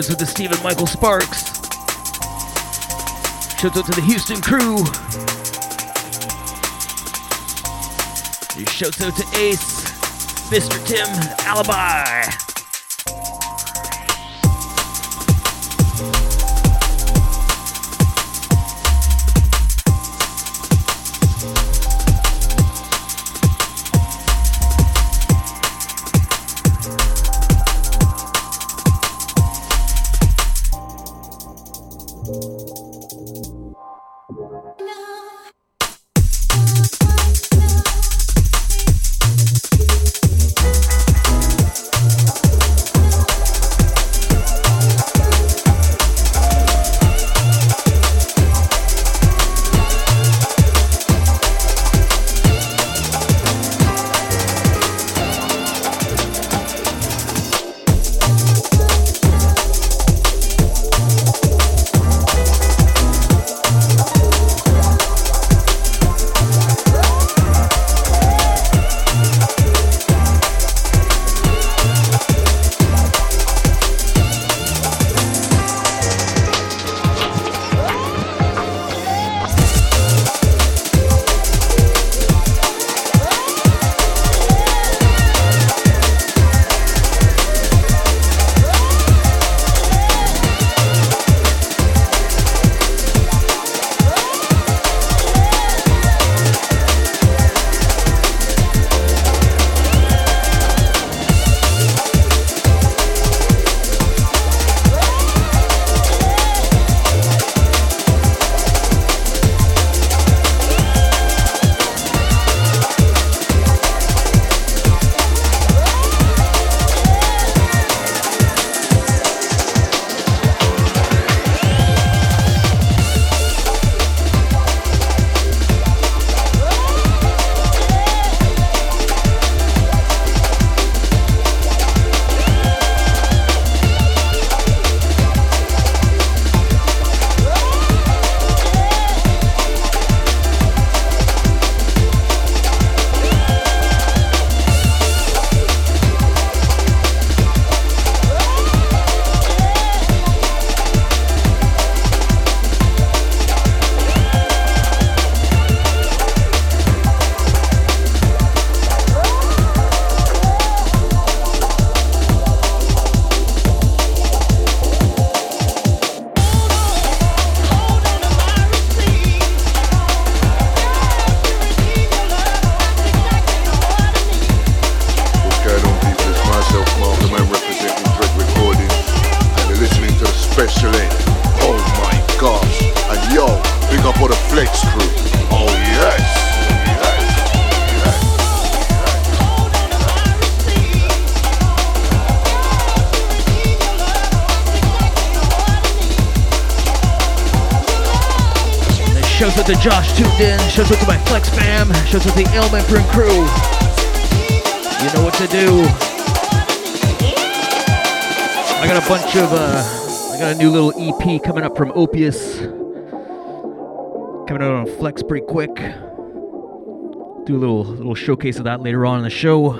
Shouts out to Stephen Michael Sparks. Shouts out to the Houston crew. Shouts out to Ace, Mr. Tim, Alibi. Print crew. You know what to do. I got a bunch of, uh, I got a new little EP coming up from Opius. Coming out on Flex pretty quick. Do a little little showcase of that later on in the show.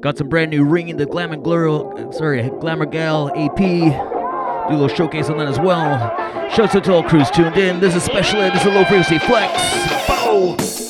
Got some brand new Ring in the Glamour Girl, sorry, Glamour Gal EP. Do a little showcase on that as well. Shouts out to all crews tuned in. This is Special Ed. This is Low Frequency Flex. Bow.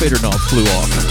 Crossfader knob flew off.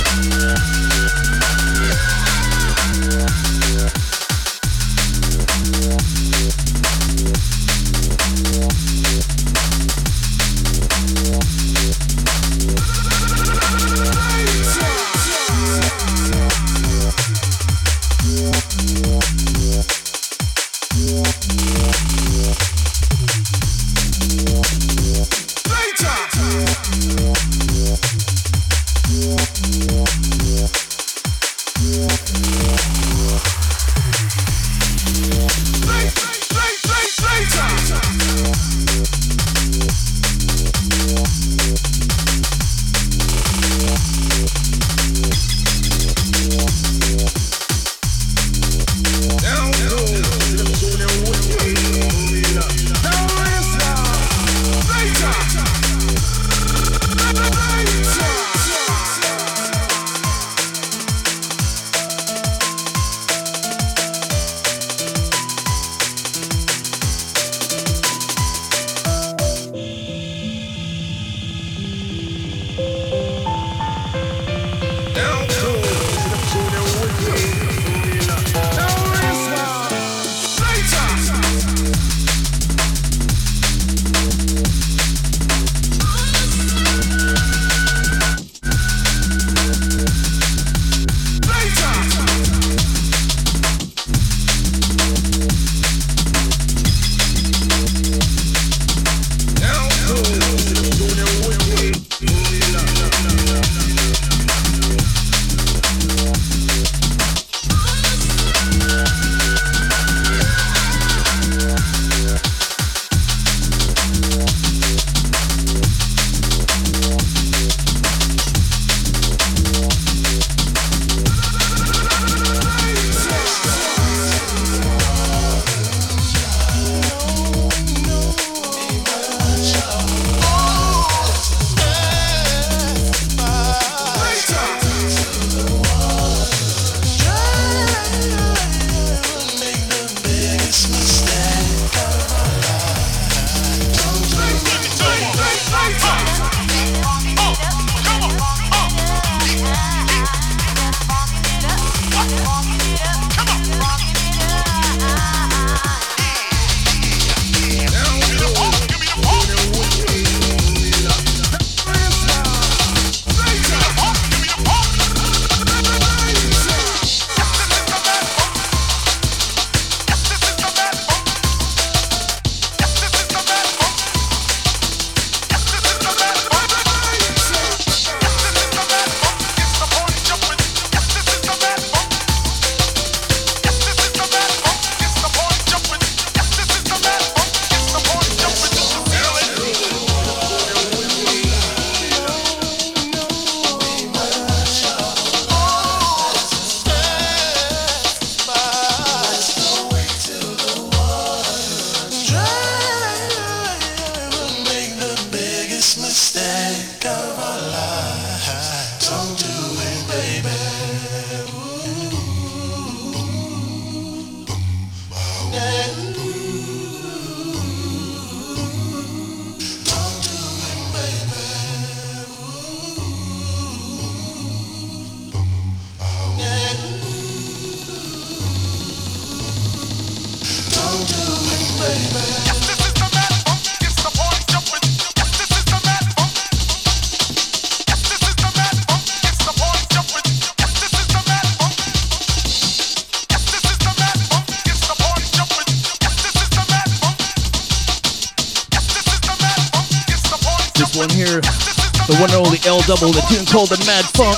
Double, the tune called the Mad Funk.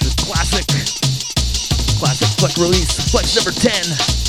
This classic, classic Flex release, Flex number 10.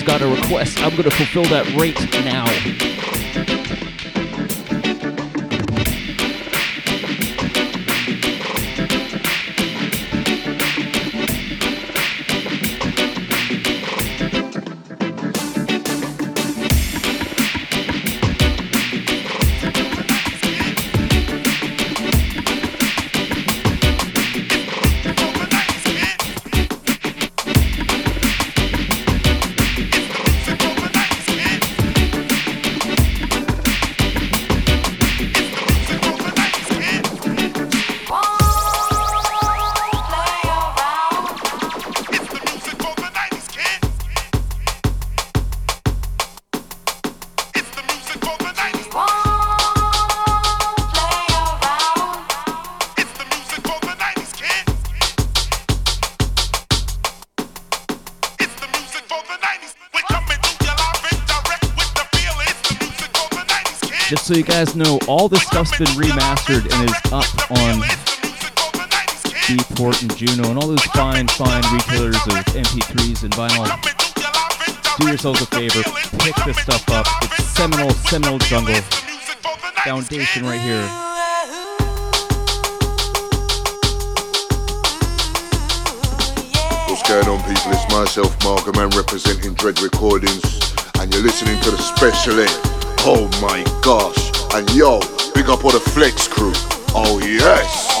Has got a request. I'm going to fulfill that right now. So you guys know, all this stuff's been remastered and is up on Beatport and Juno and all those fine, fine retailers of MP3s and vinyl. Do yourselves a favor, pick this stuff up. It's seminal, seminal jungle foundation right here. What's going on, people? It's myself, Markham, and representing Dread Recordings, and you're listening to the special end. Oh my gosh! And yo, big up all the Flex crew. Oh yes! Oh yes!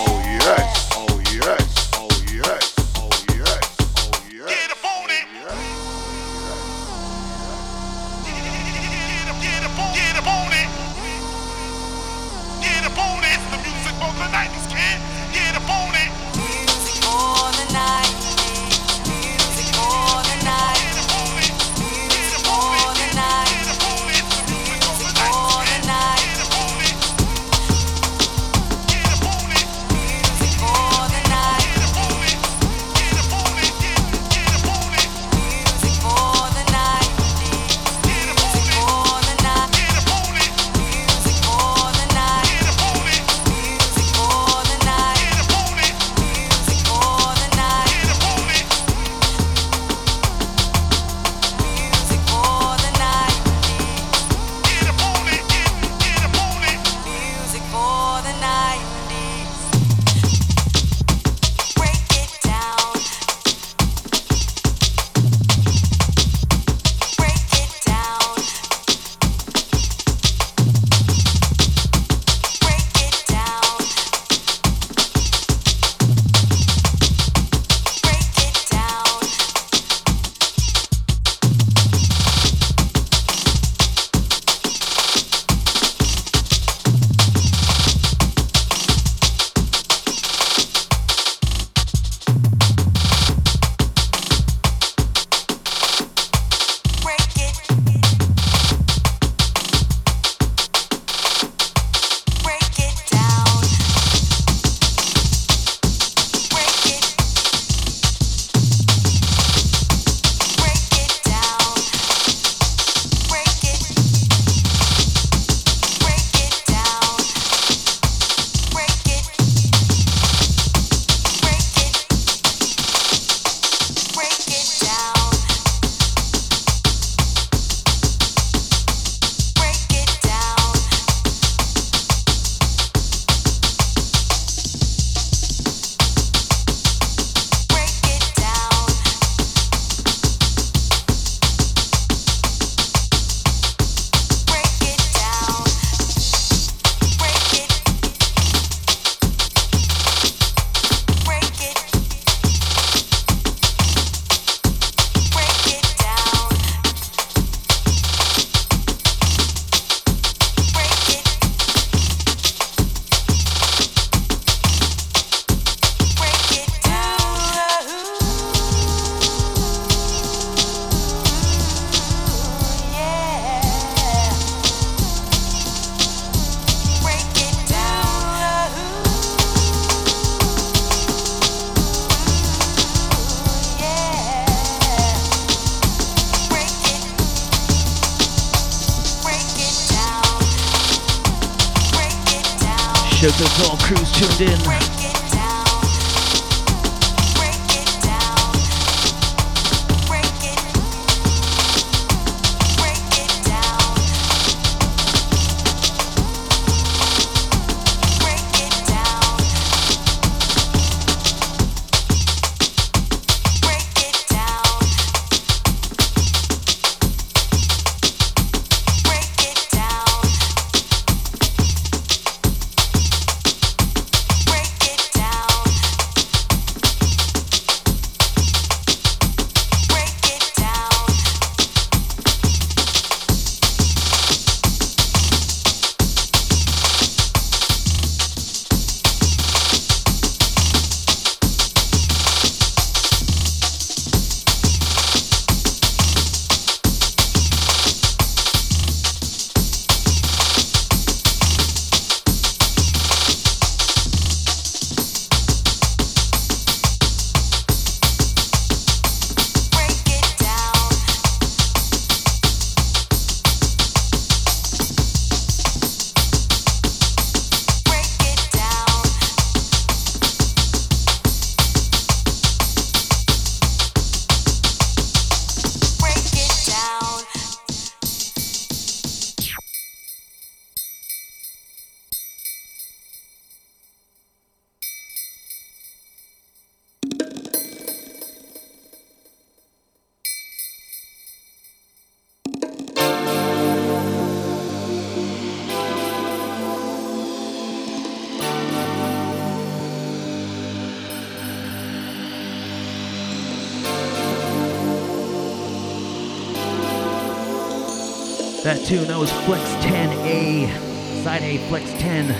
Tune. That was Flex 10A, side A, Flex 10,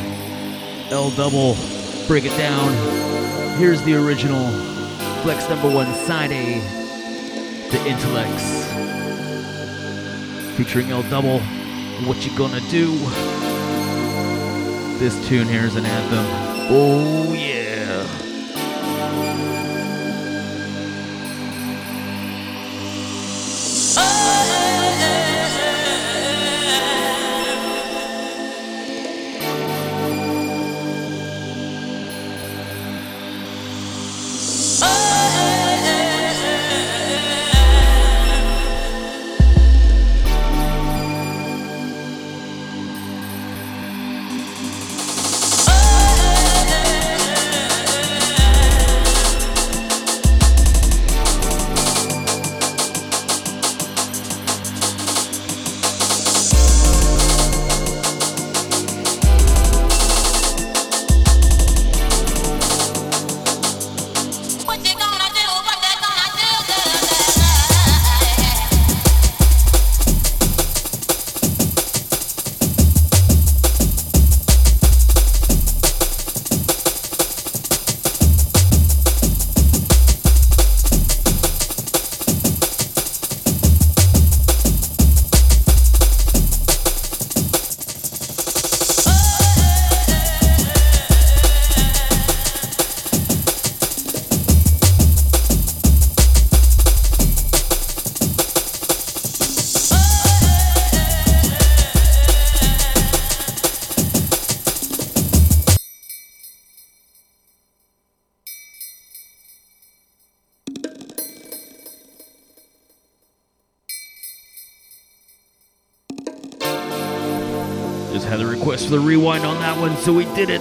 L double. Break it down. Here's the original Flex number one, side A, The Intellects, featuring L double. What you gonna do? This tune here is an anthem. Oh yeah. So we did it.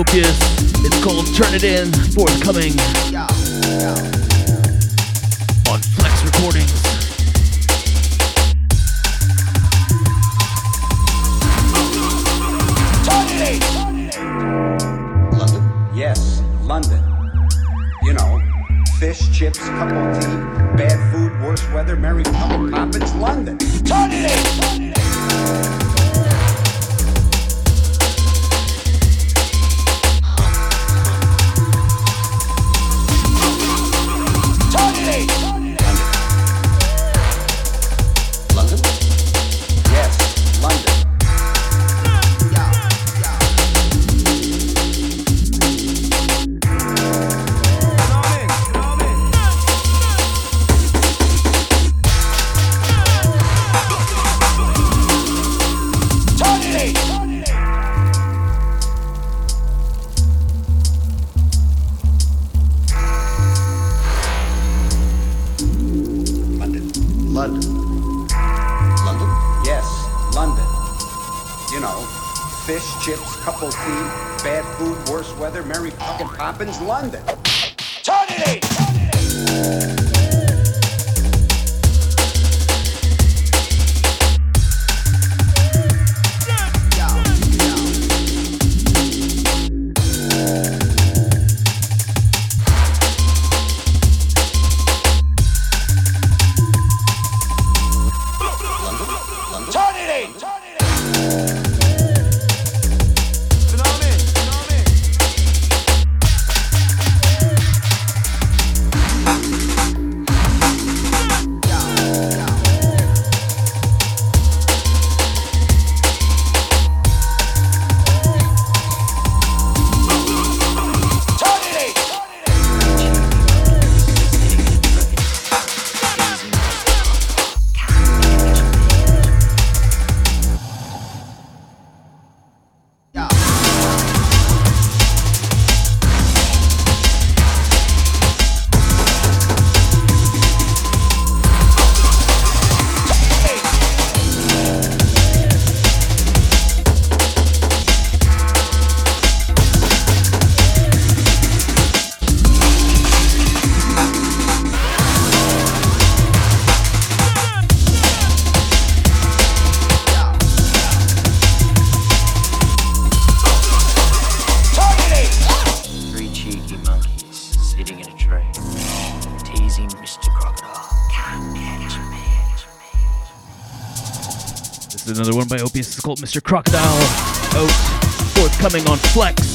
Opius. It's called Turn It In, forthcoming. On Mr. Crocodile, out forthcoming on Flex.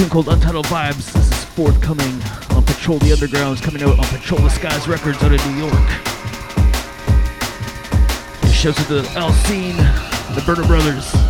Tune called Untitled Vibes. This is forthcoming on Patrol the Underground. It's coming out on Patrol the Skies Records out of New York. It shows to the Alcine, the Burner Brothers.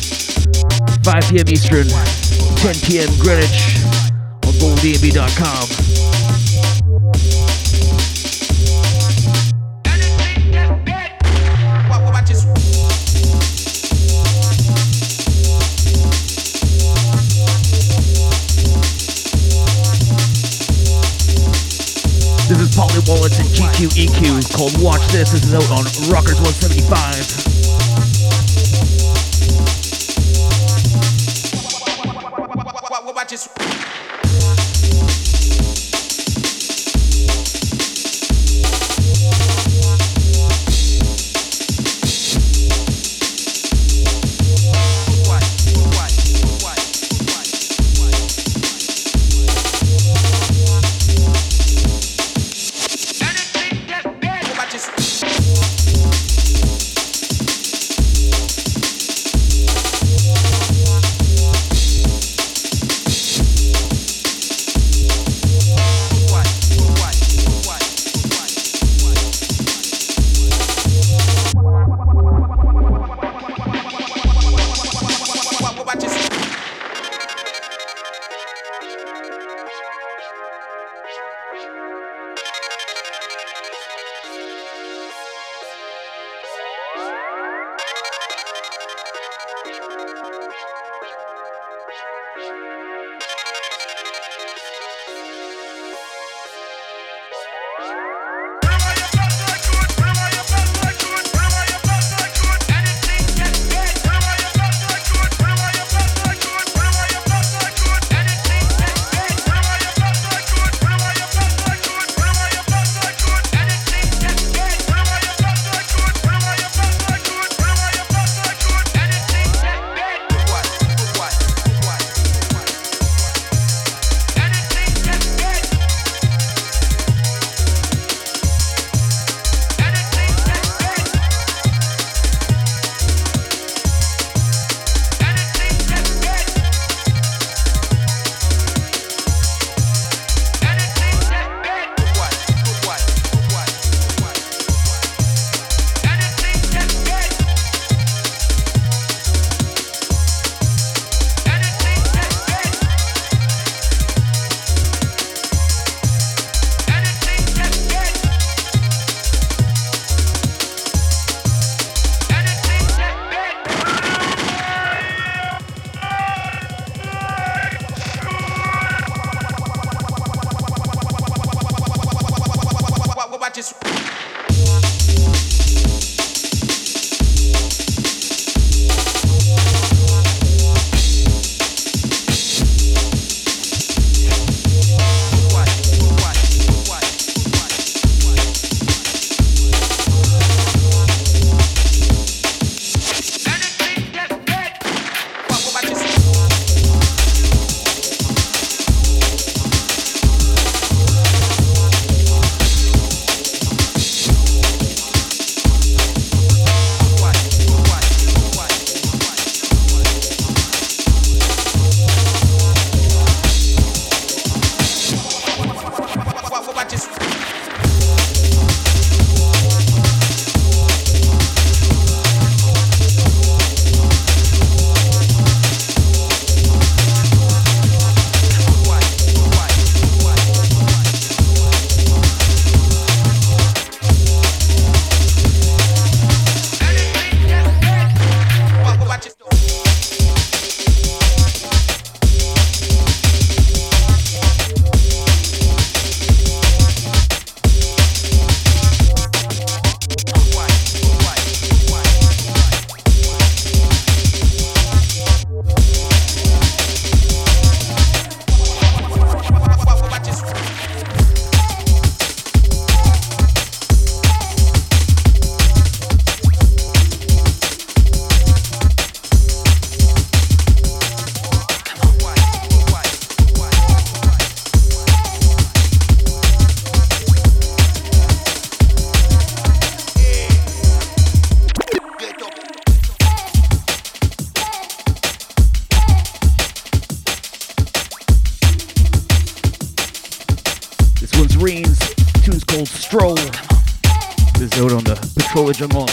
5 p.m. Eastern, 10 p.m. Greenwich on globalDNB.com. Wallets and GQ EQ called Watch This. This is out on Rockers 175. Jungle and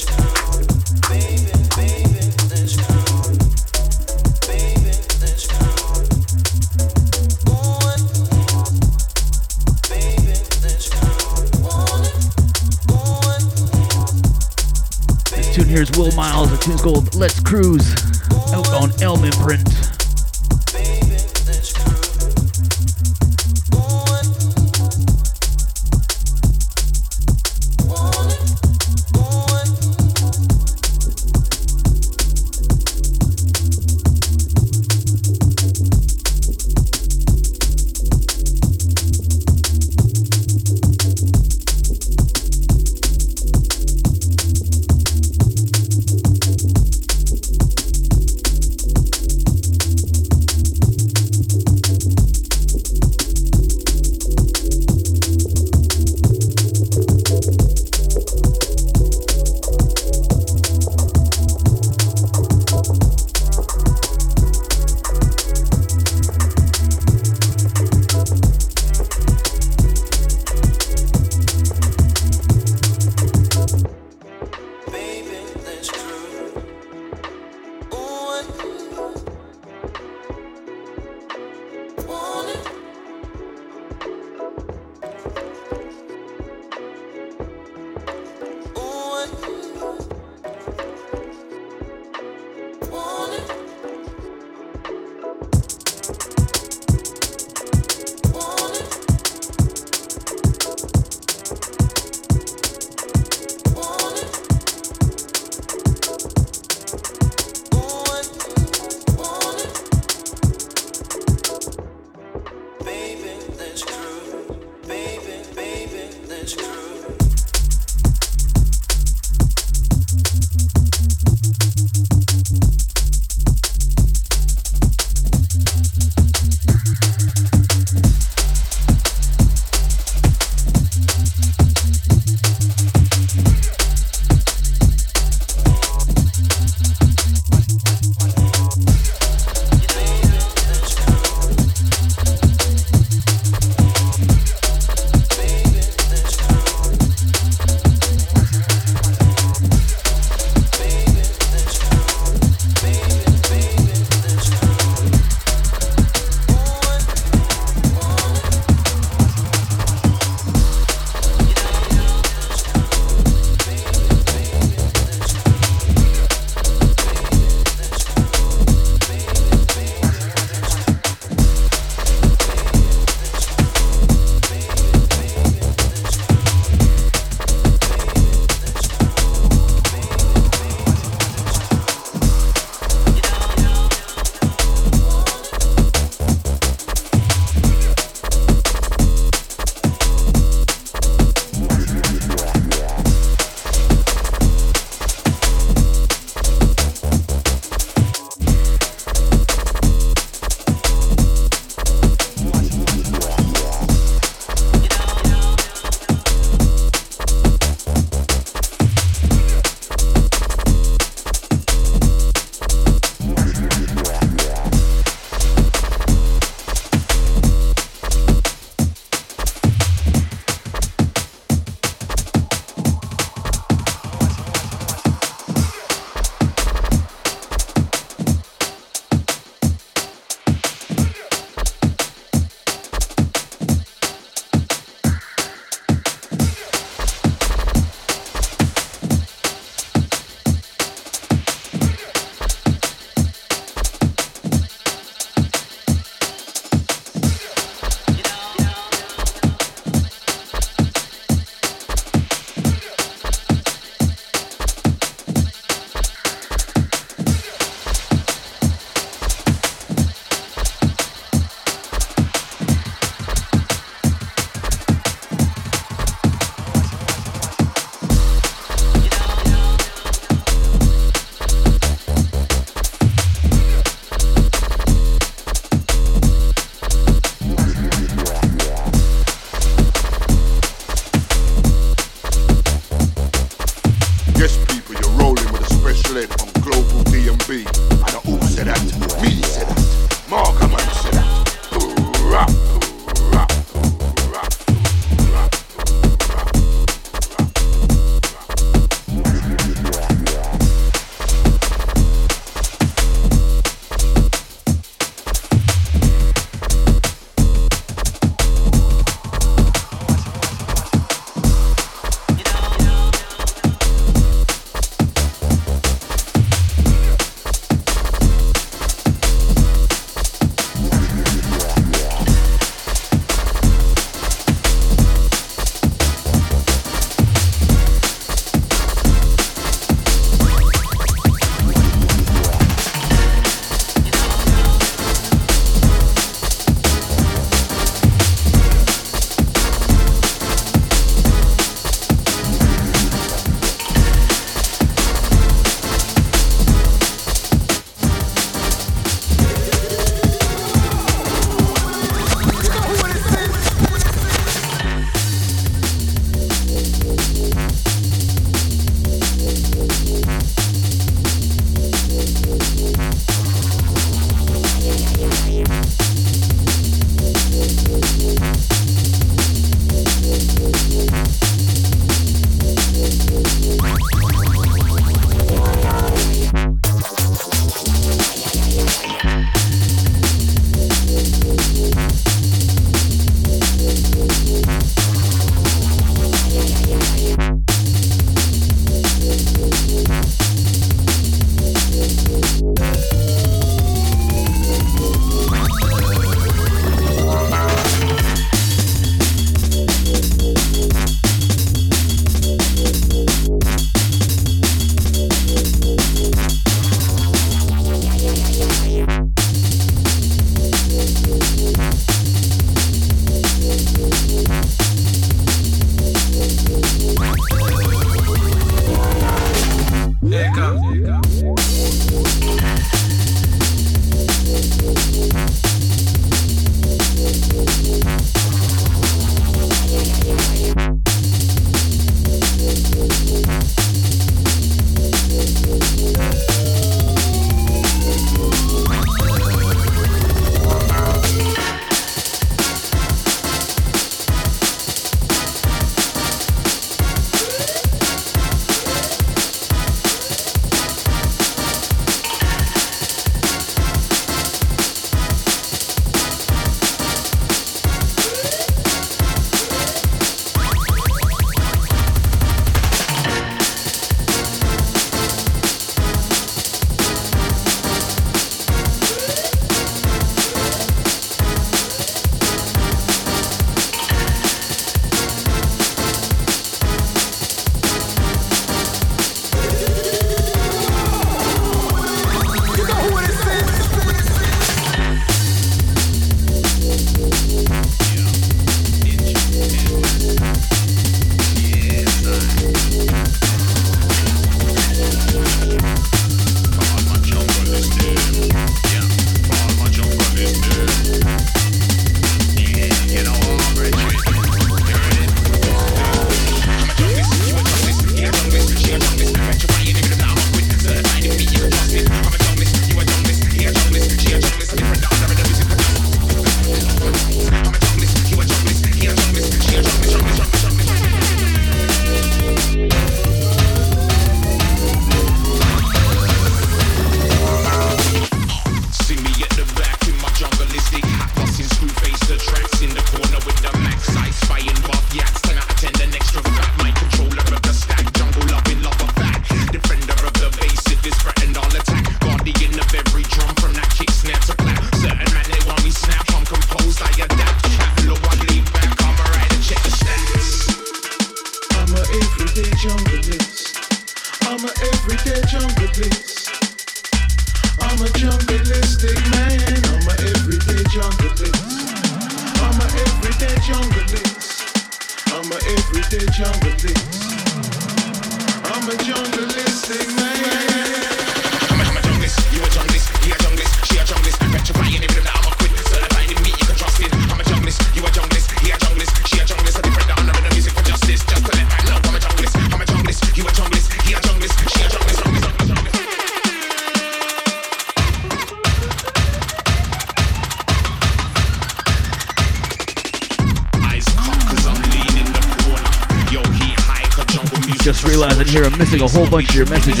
a whole bunch of your messages.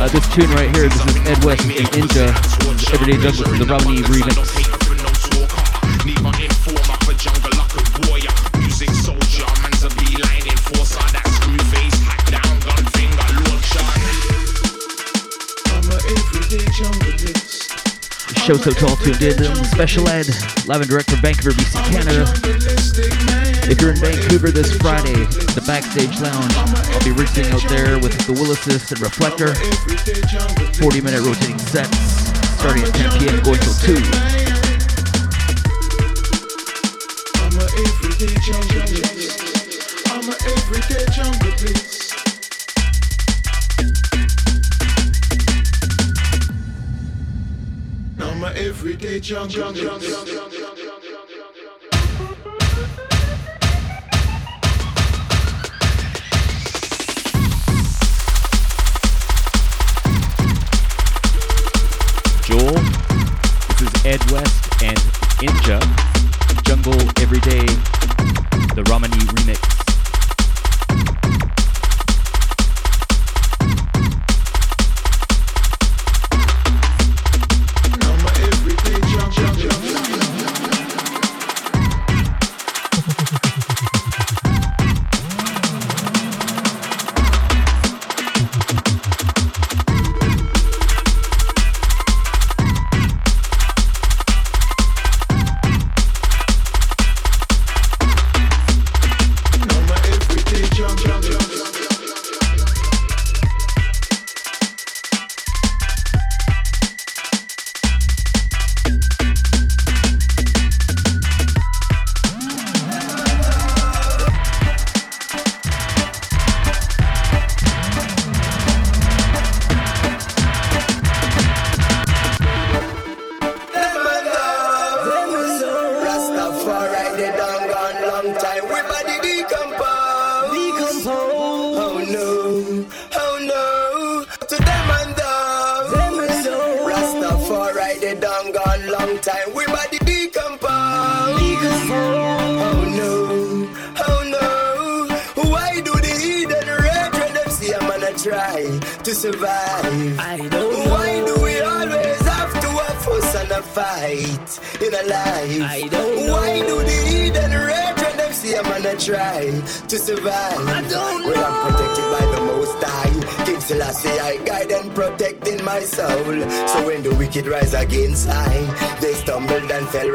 Uh, this tune right here, this is Ed West and Inja, Everyday Jungle, the Romney remix. Show so tall tuned in, special ed, live and direct from Vancouver, BC, Canada. You're in Vancouver this Friday, the Backstage Lounge, I'll be rinsing out there with the Willises and Reflector. 40 minute rotating sets starting at 10 p.m. going till 2. I'm a everyday jungle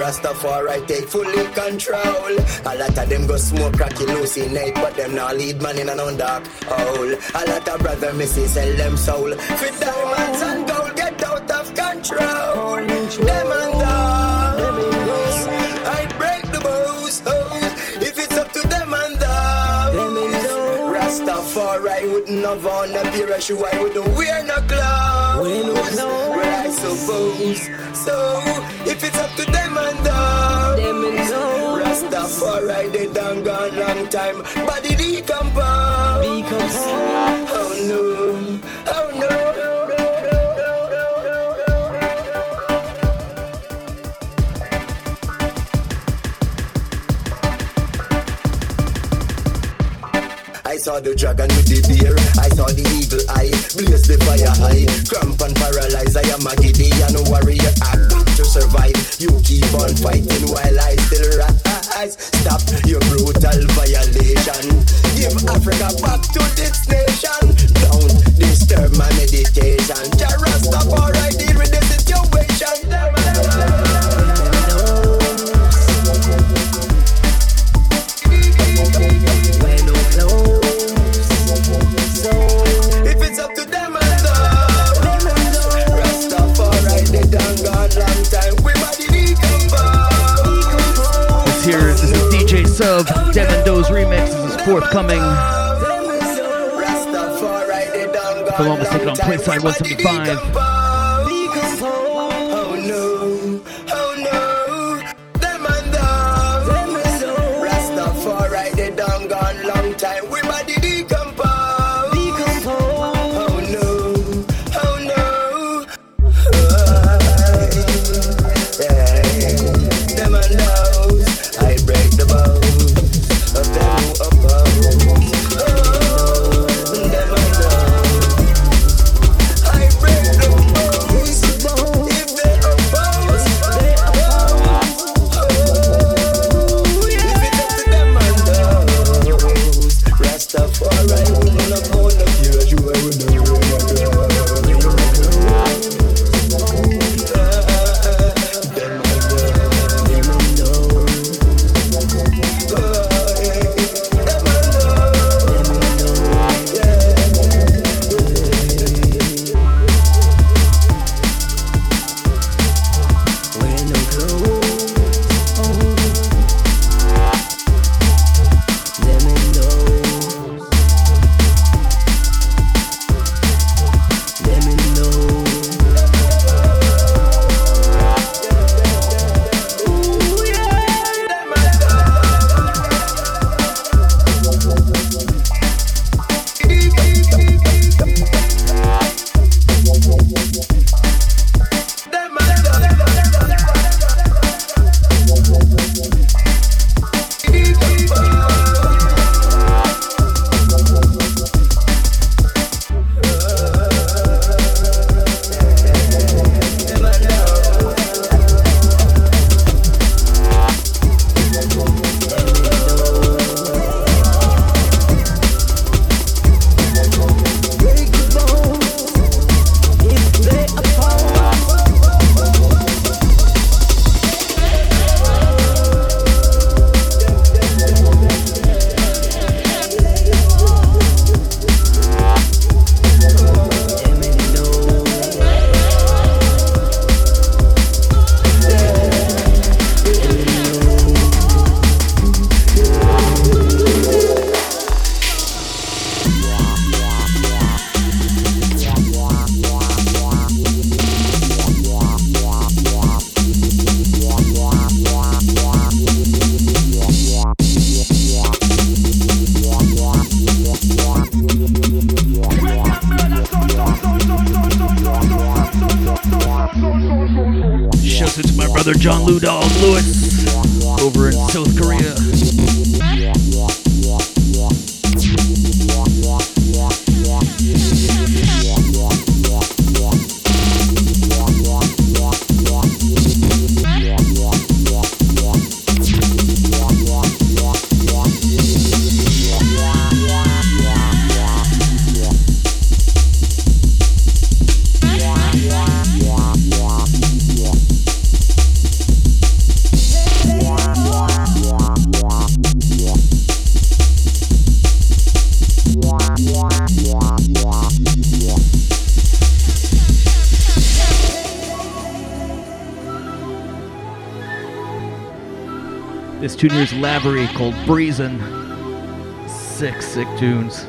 Rastafari take fully control. A lot of them go smoke cracky hallucinate, but them now lead man in an dark hole. A lot of brother misses sell them soul. Fit diamonds and gold get out of control. Them and those, I break the bows. Oh, if it's up to them and those, Rastafari wouldn't have on a pair of shoe. I wouldn't wear no clothes. Well, I suppose so. If it's up to them Rastafari, they done gone long time. Body decompose. Decompose. Oh no. Oh no. I saw the dragon with the beer. I saw the evil eye. Blaze the fire high. Cramp and paralyze. I am a Gideon warrior. I got to survive. You keep on fighting while I still rise. Stop your brutal violation. Give Africa back to this forthcoming. If I'm not mistaken, on Playside 175. Tuners called Breezin'. Sick, sick tunes.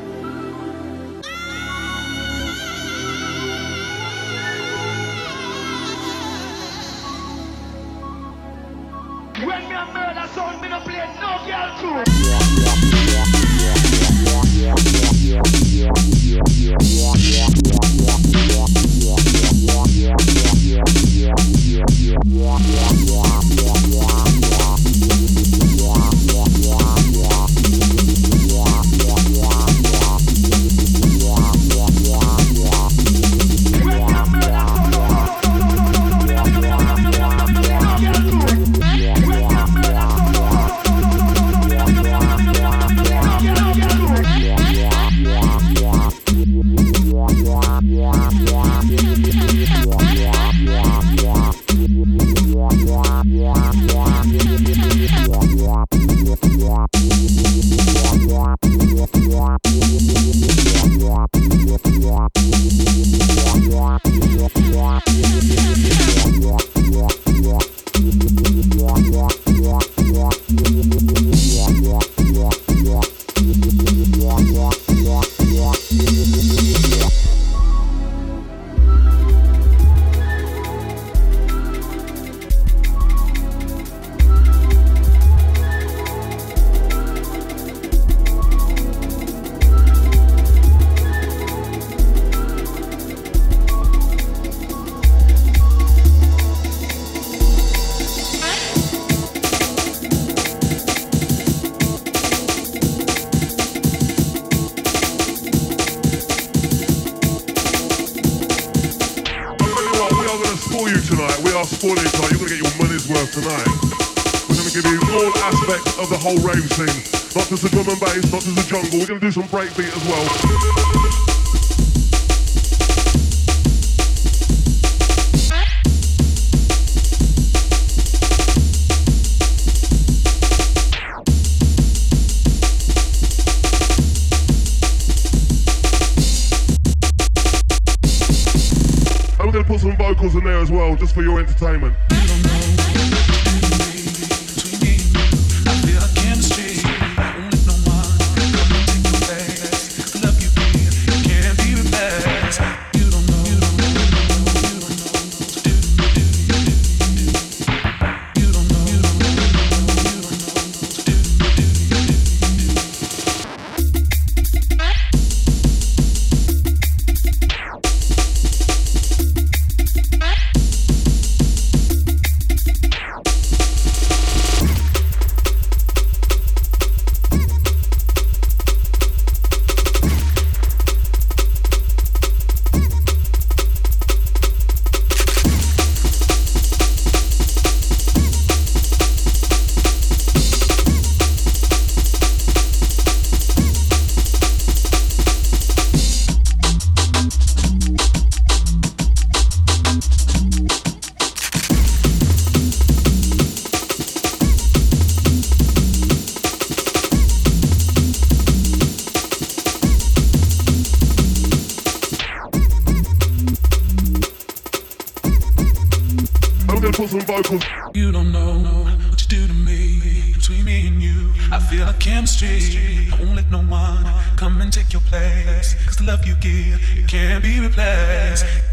Tune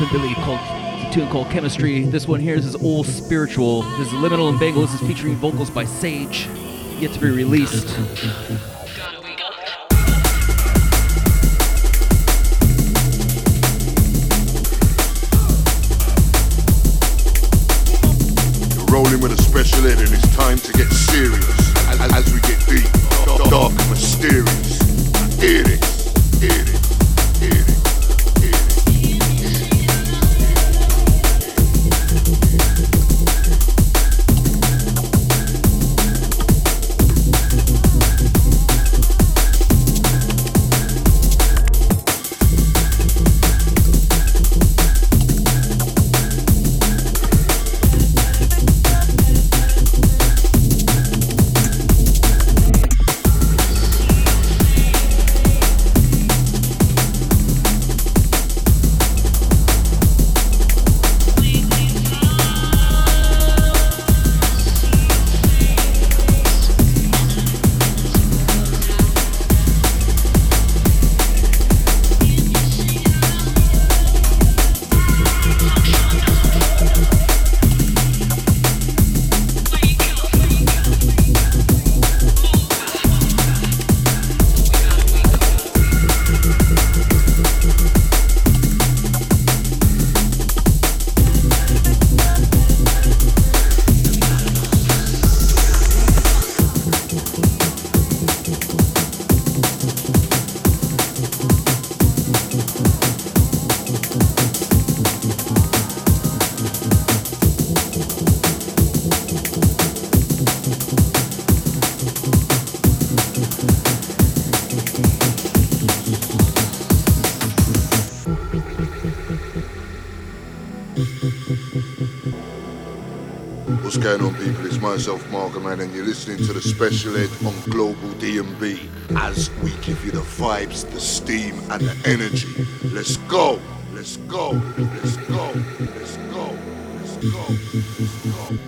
was Billy called a tune called Chemistry. This one here is all spiritual. This is Liminal and Bangles is featuring vocals by Sage, yet to be released. rolling with a special ed and it's time to get and you're listening to the special ed on Global DNB as we give you the vibes, the steam, and the energy. Let's go! Let's go! Let's go! Let's go! Let's go! Let's go!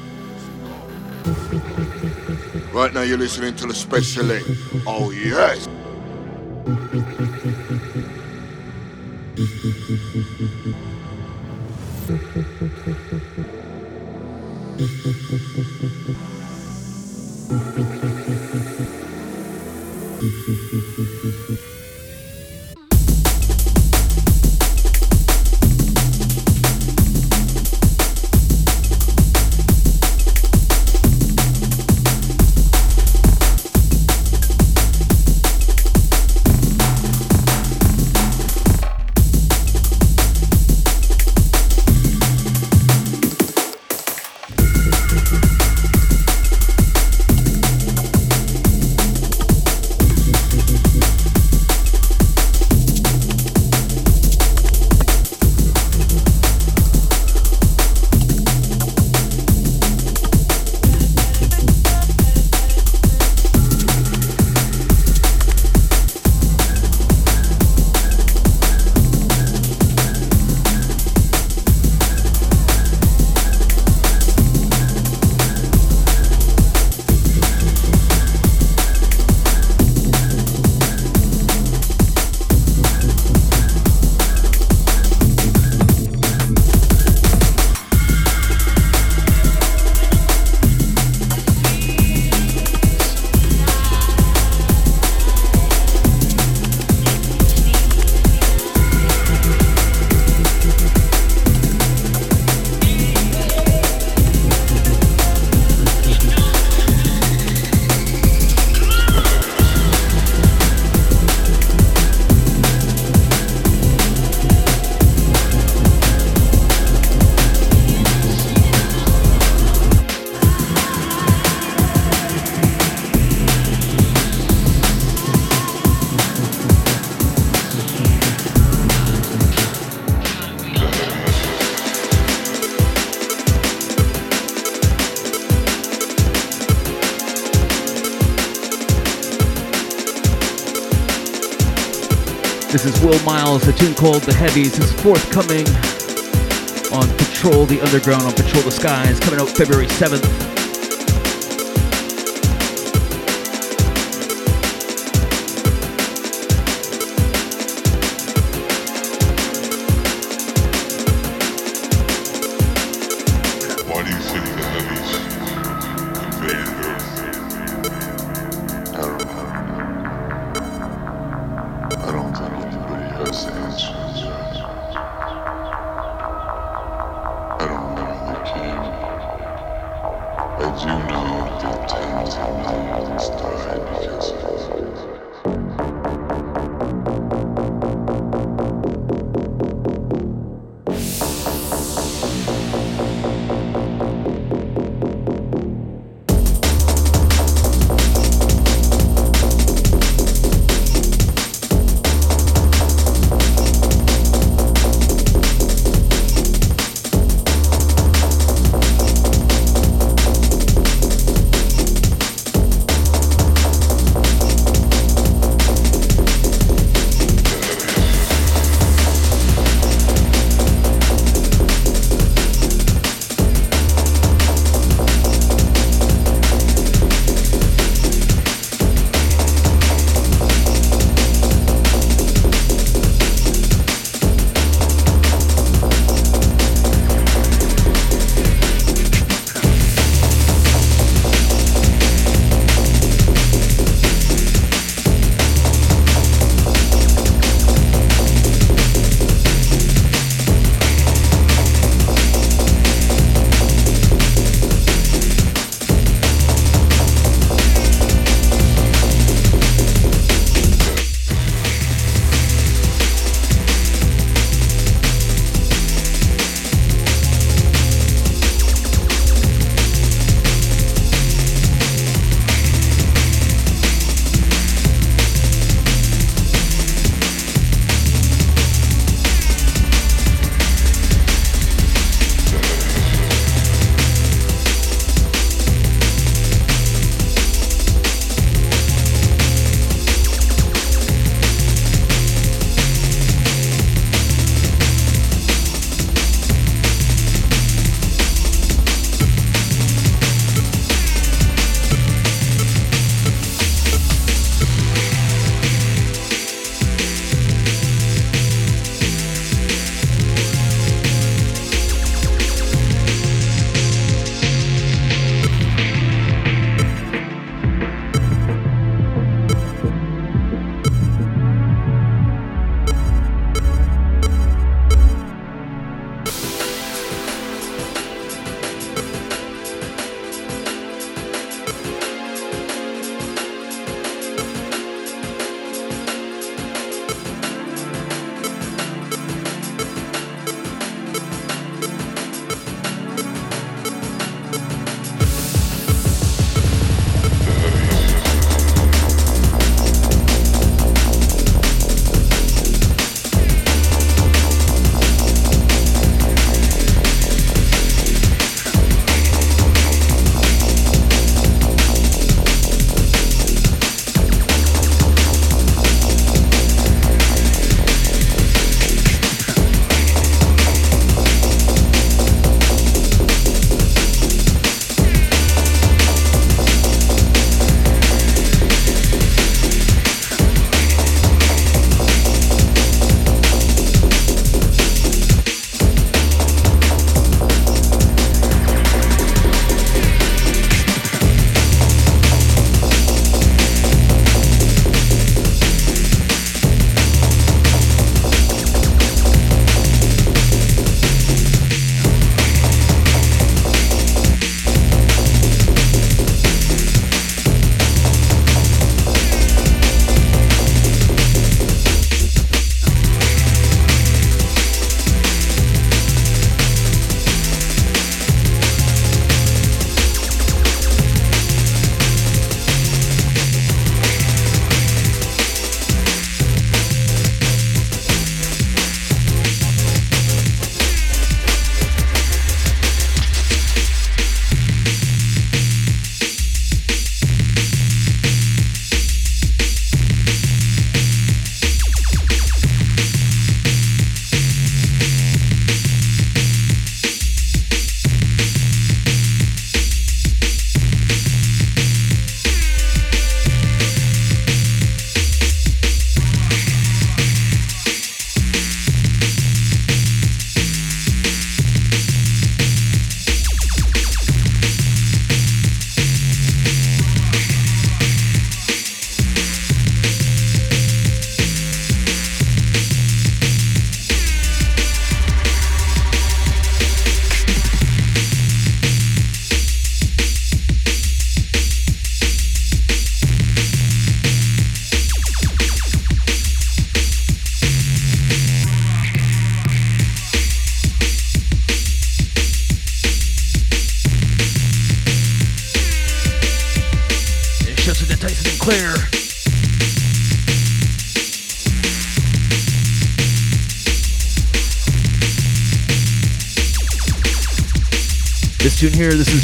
Right now, you're listening to the special ed. Oh, yes! This is Will Miles, a tune called The Heavies is forthcoming on Patrol the Underground on Patrol the Skies, coming out February 7th.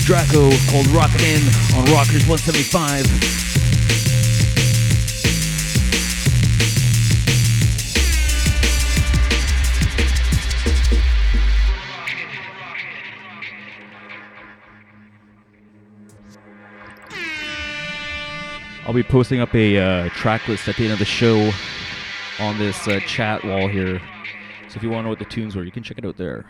Draco called Rockin' on Rockers 175. I'll be posting up a uh, track list at the end of the show on this uh, chat wall here. So if you want to know what the tunes were, you can check it out there.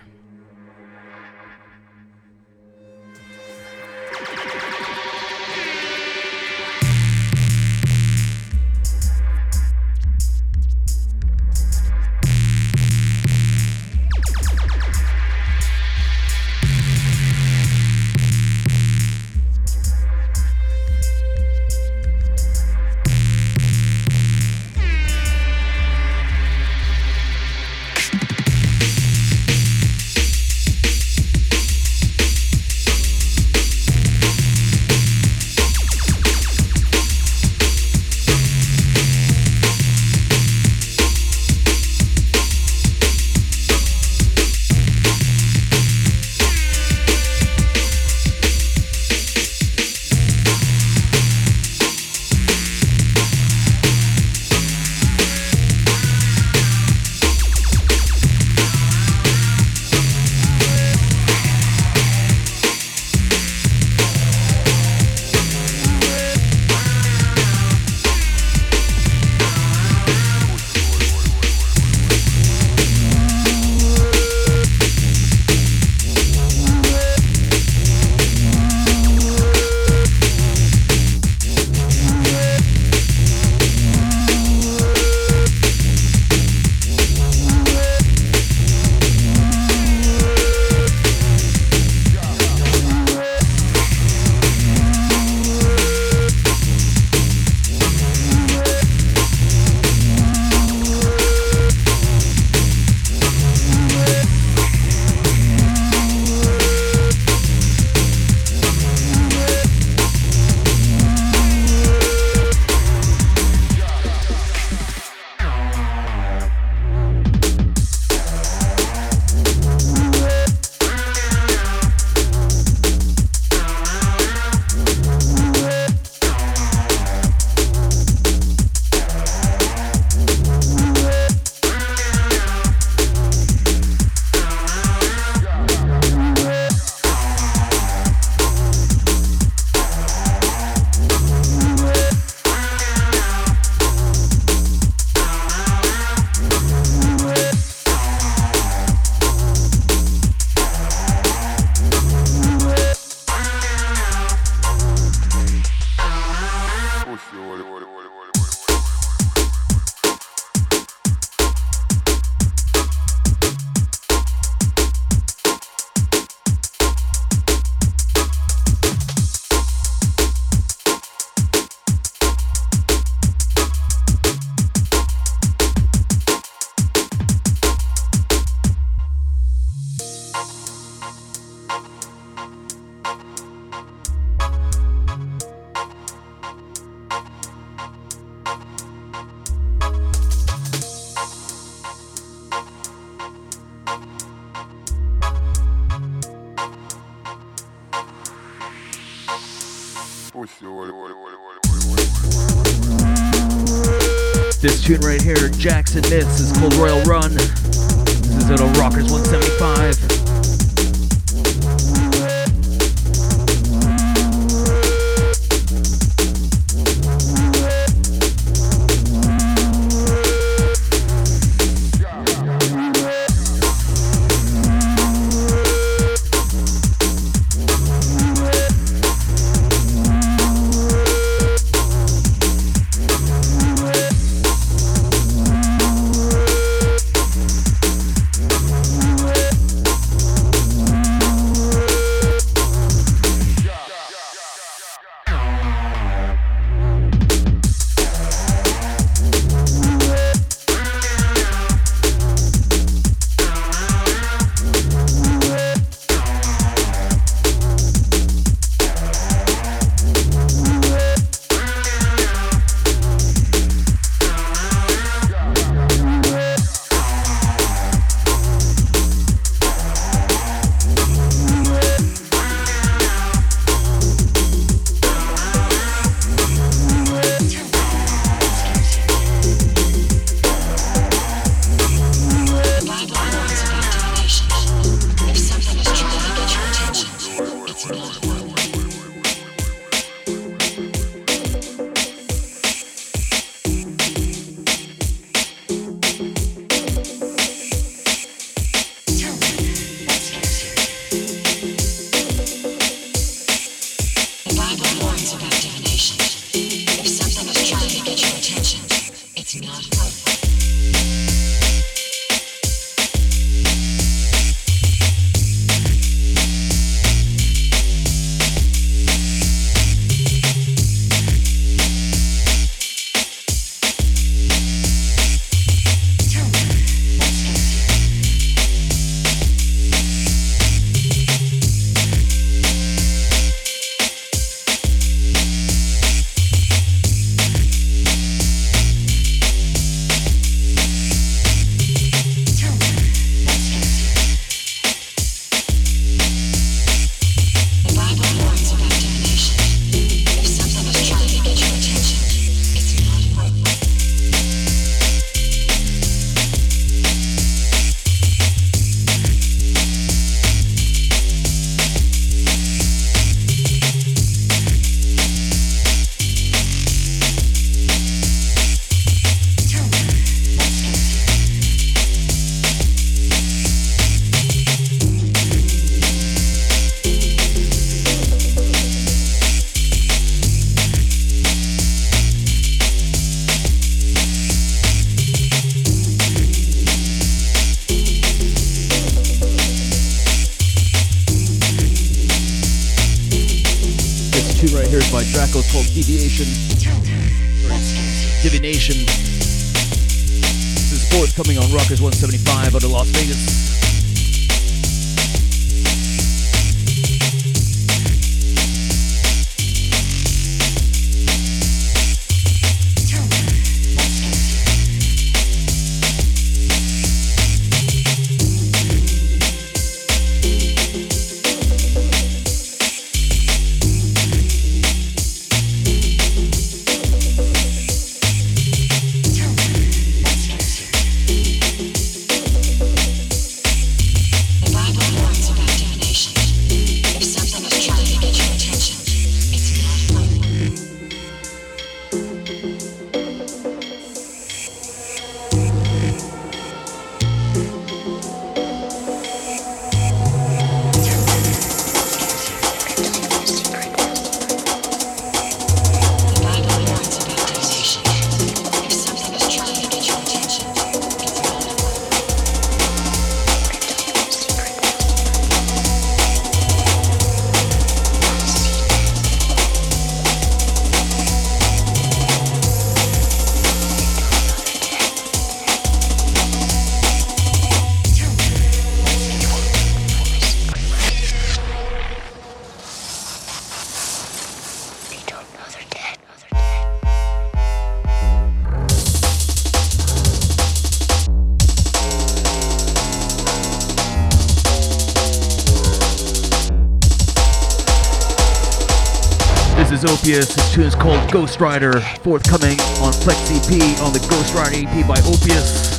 This tune is called Ghost Rider, forthcoming on Flex EP on the Ghost Rider EP by Opius.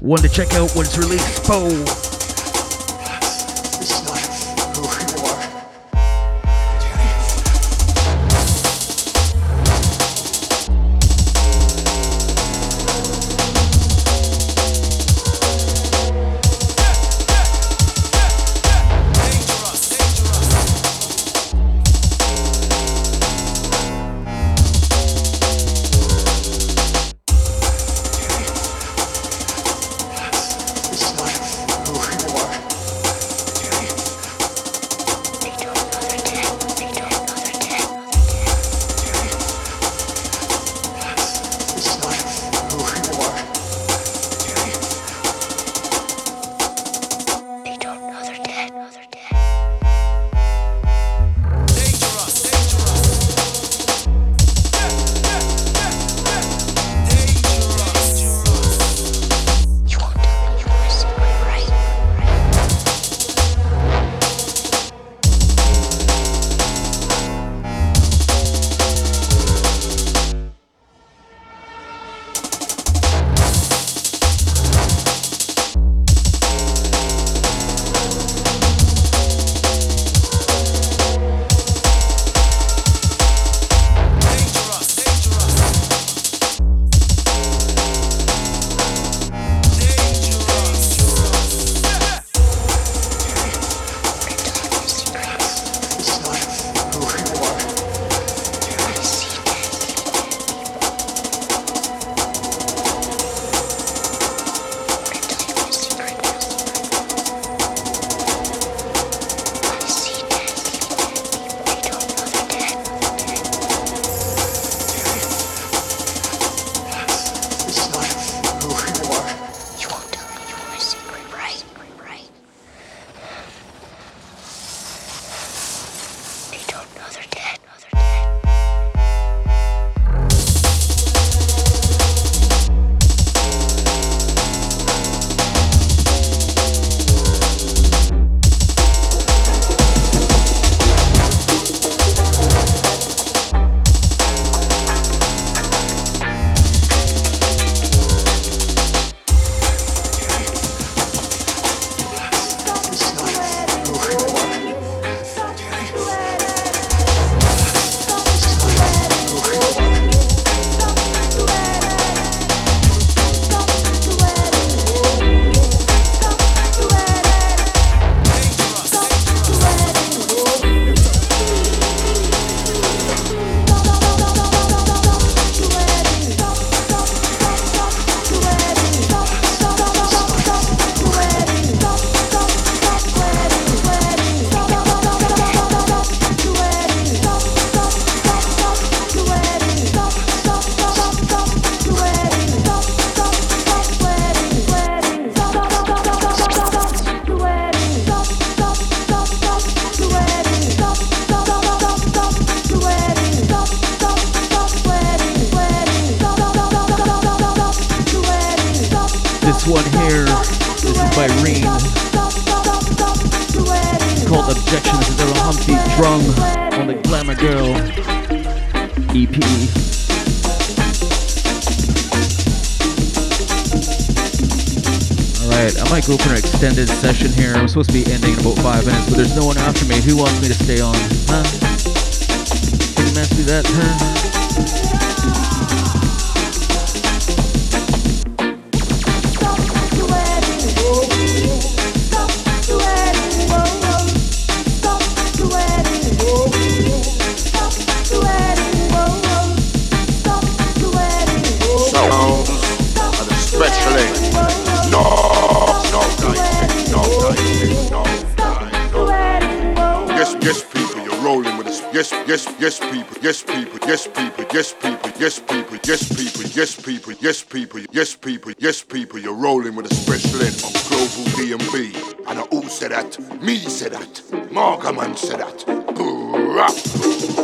One to check out when it's released. Poe. yes, yes, yes, people, yes, people, yes, people, yes, people, yes, people, yes, people, yes, people, yes, people, yes, people, yes, people. You're rolling with a special end on Global DNB. And I all said that, me said that, Margaman said that.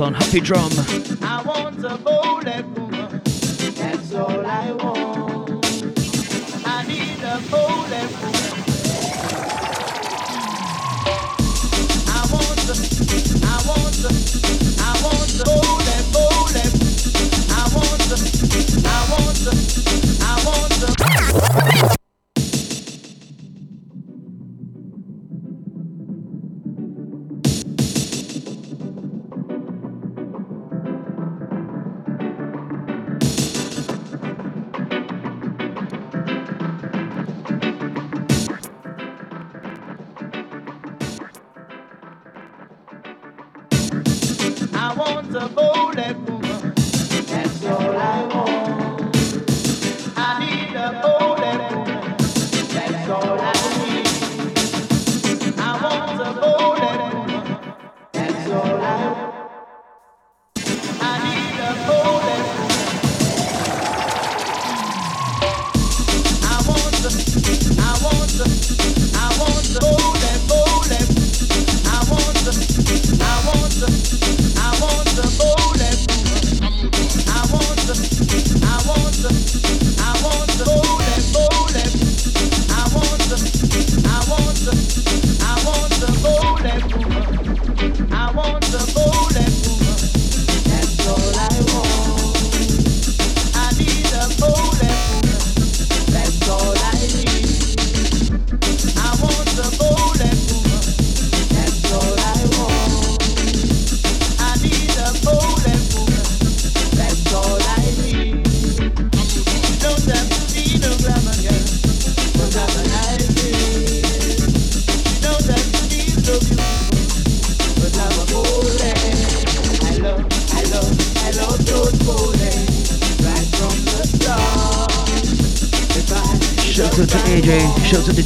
on Happy Drum.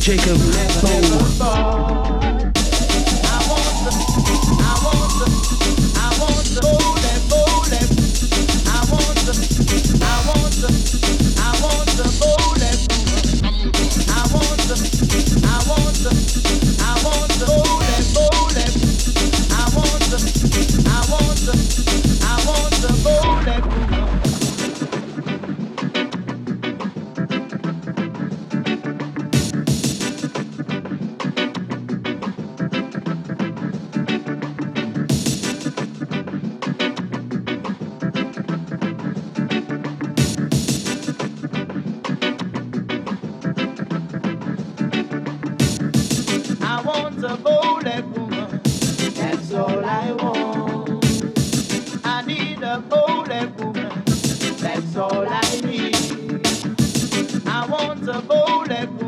Jacob That's all I need. I want a bowl of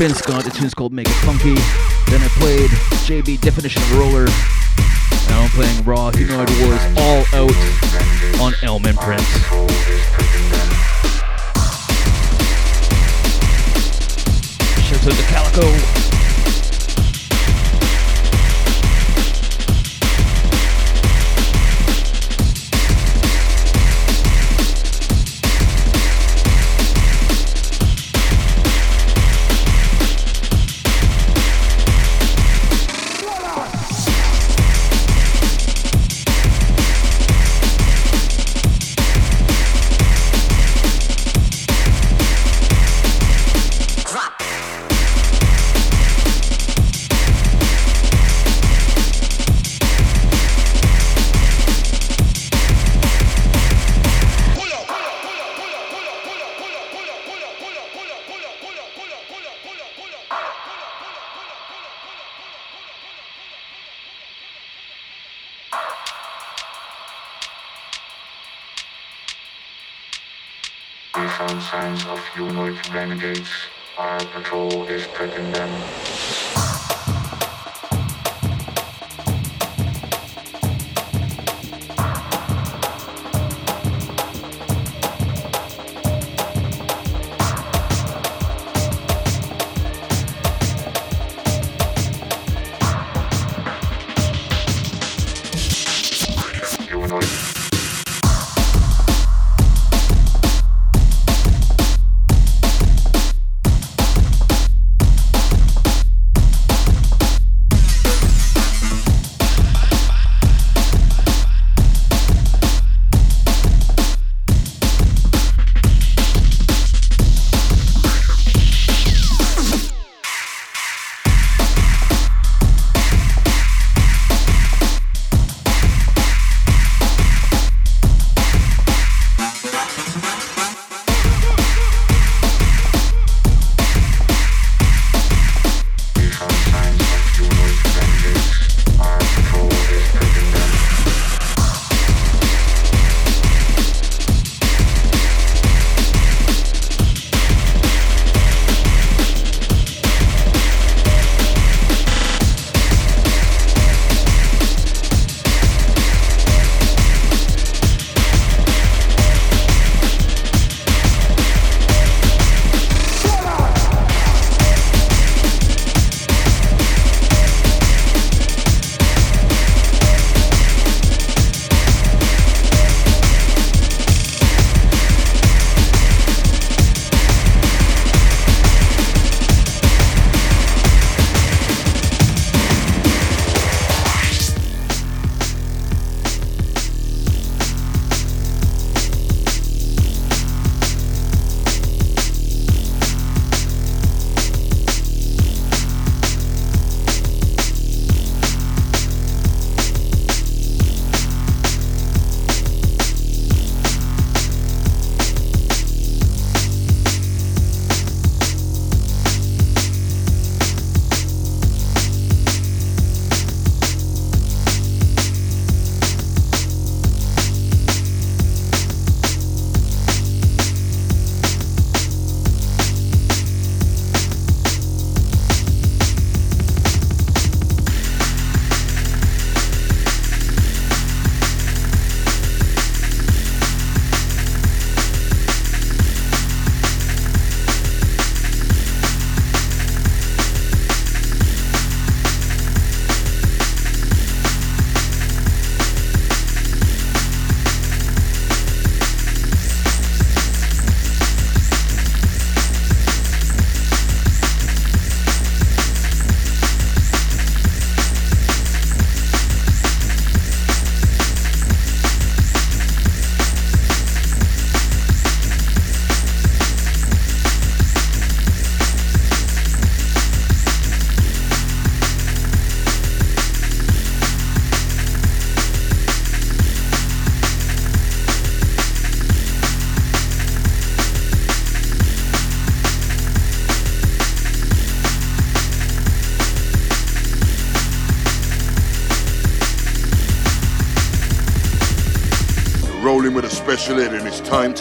Spin Scott, the tune's called Make It Funky. Then I played JB Definition Roller. Now I'm playing Raw Humanoid Wars All Out on Elm Imprint. Shouts out to Calico.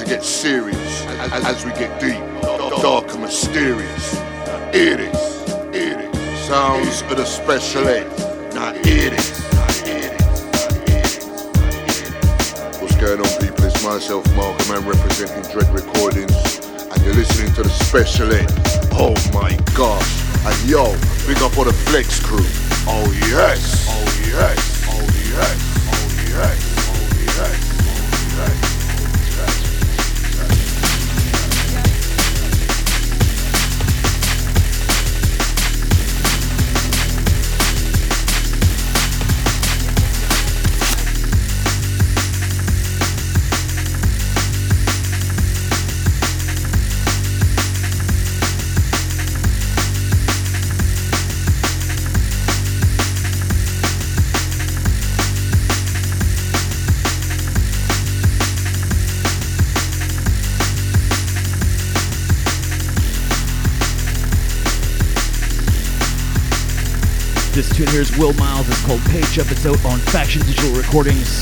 Get serious Recordings.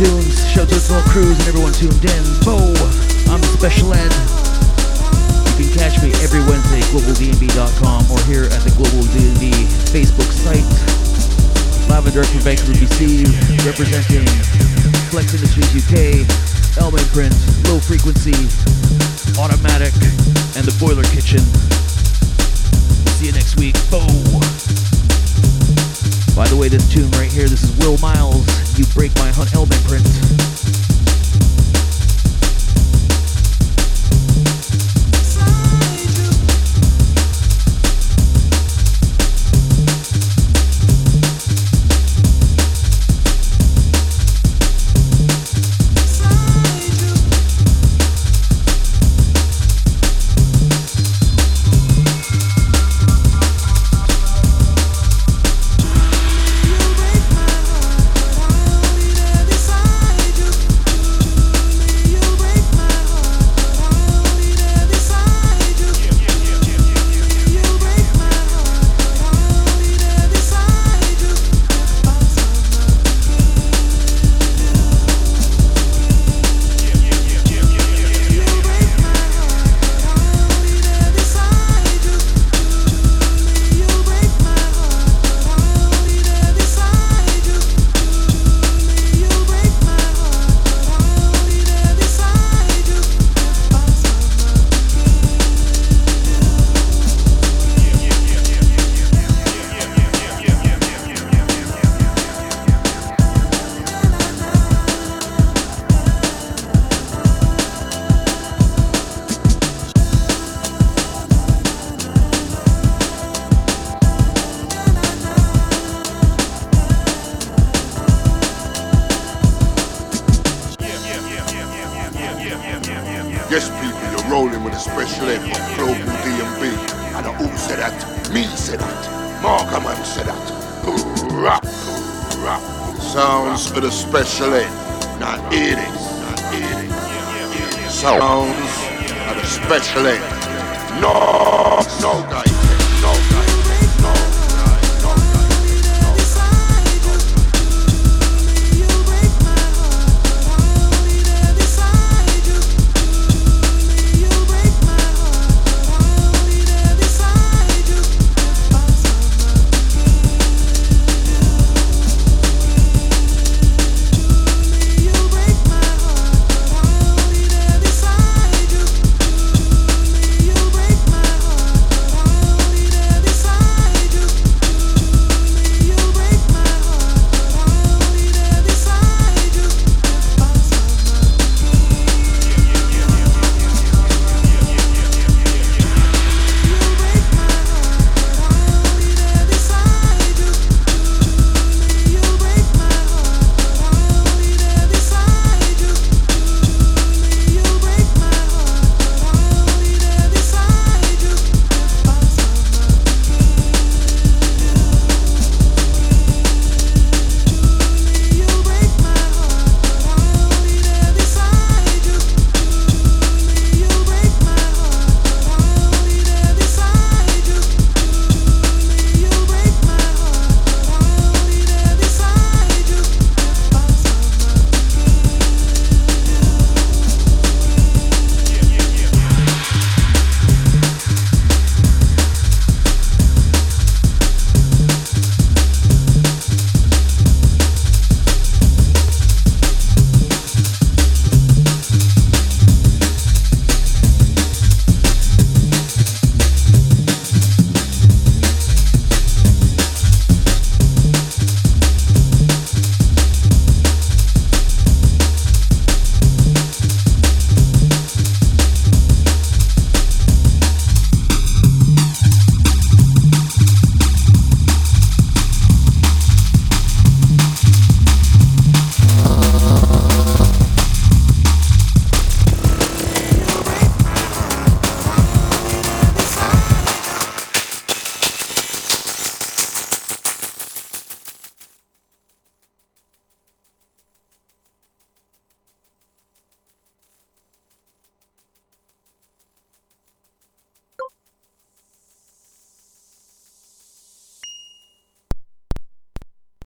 Tunes. Shout out to all crews and everyone tuned in. Bo, I'm the Special ED. You can catch me every Wednesday at globaldnb.com or here at the Global DNB Facebook site. Live and direct from Vancouver, BC, representing Flex Industries UK, Elm Print, Low Frequency, Automatic, and the Boiler Kitchen. See you next week. Bo. By the way, this tune right here, this is Will Miles. You break my hunt Elm Print.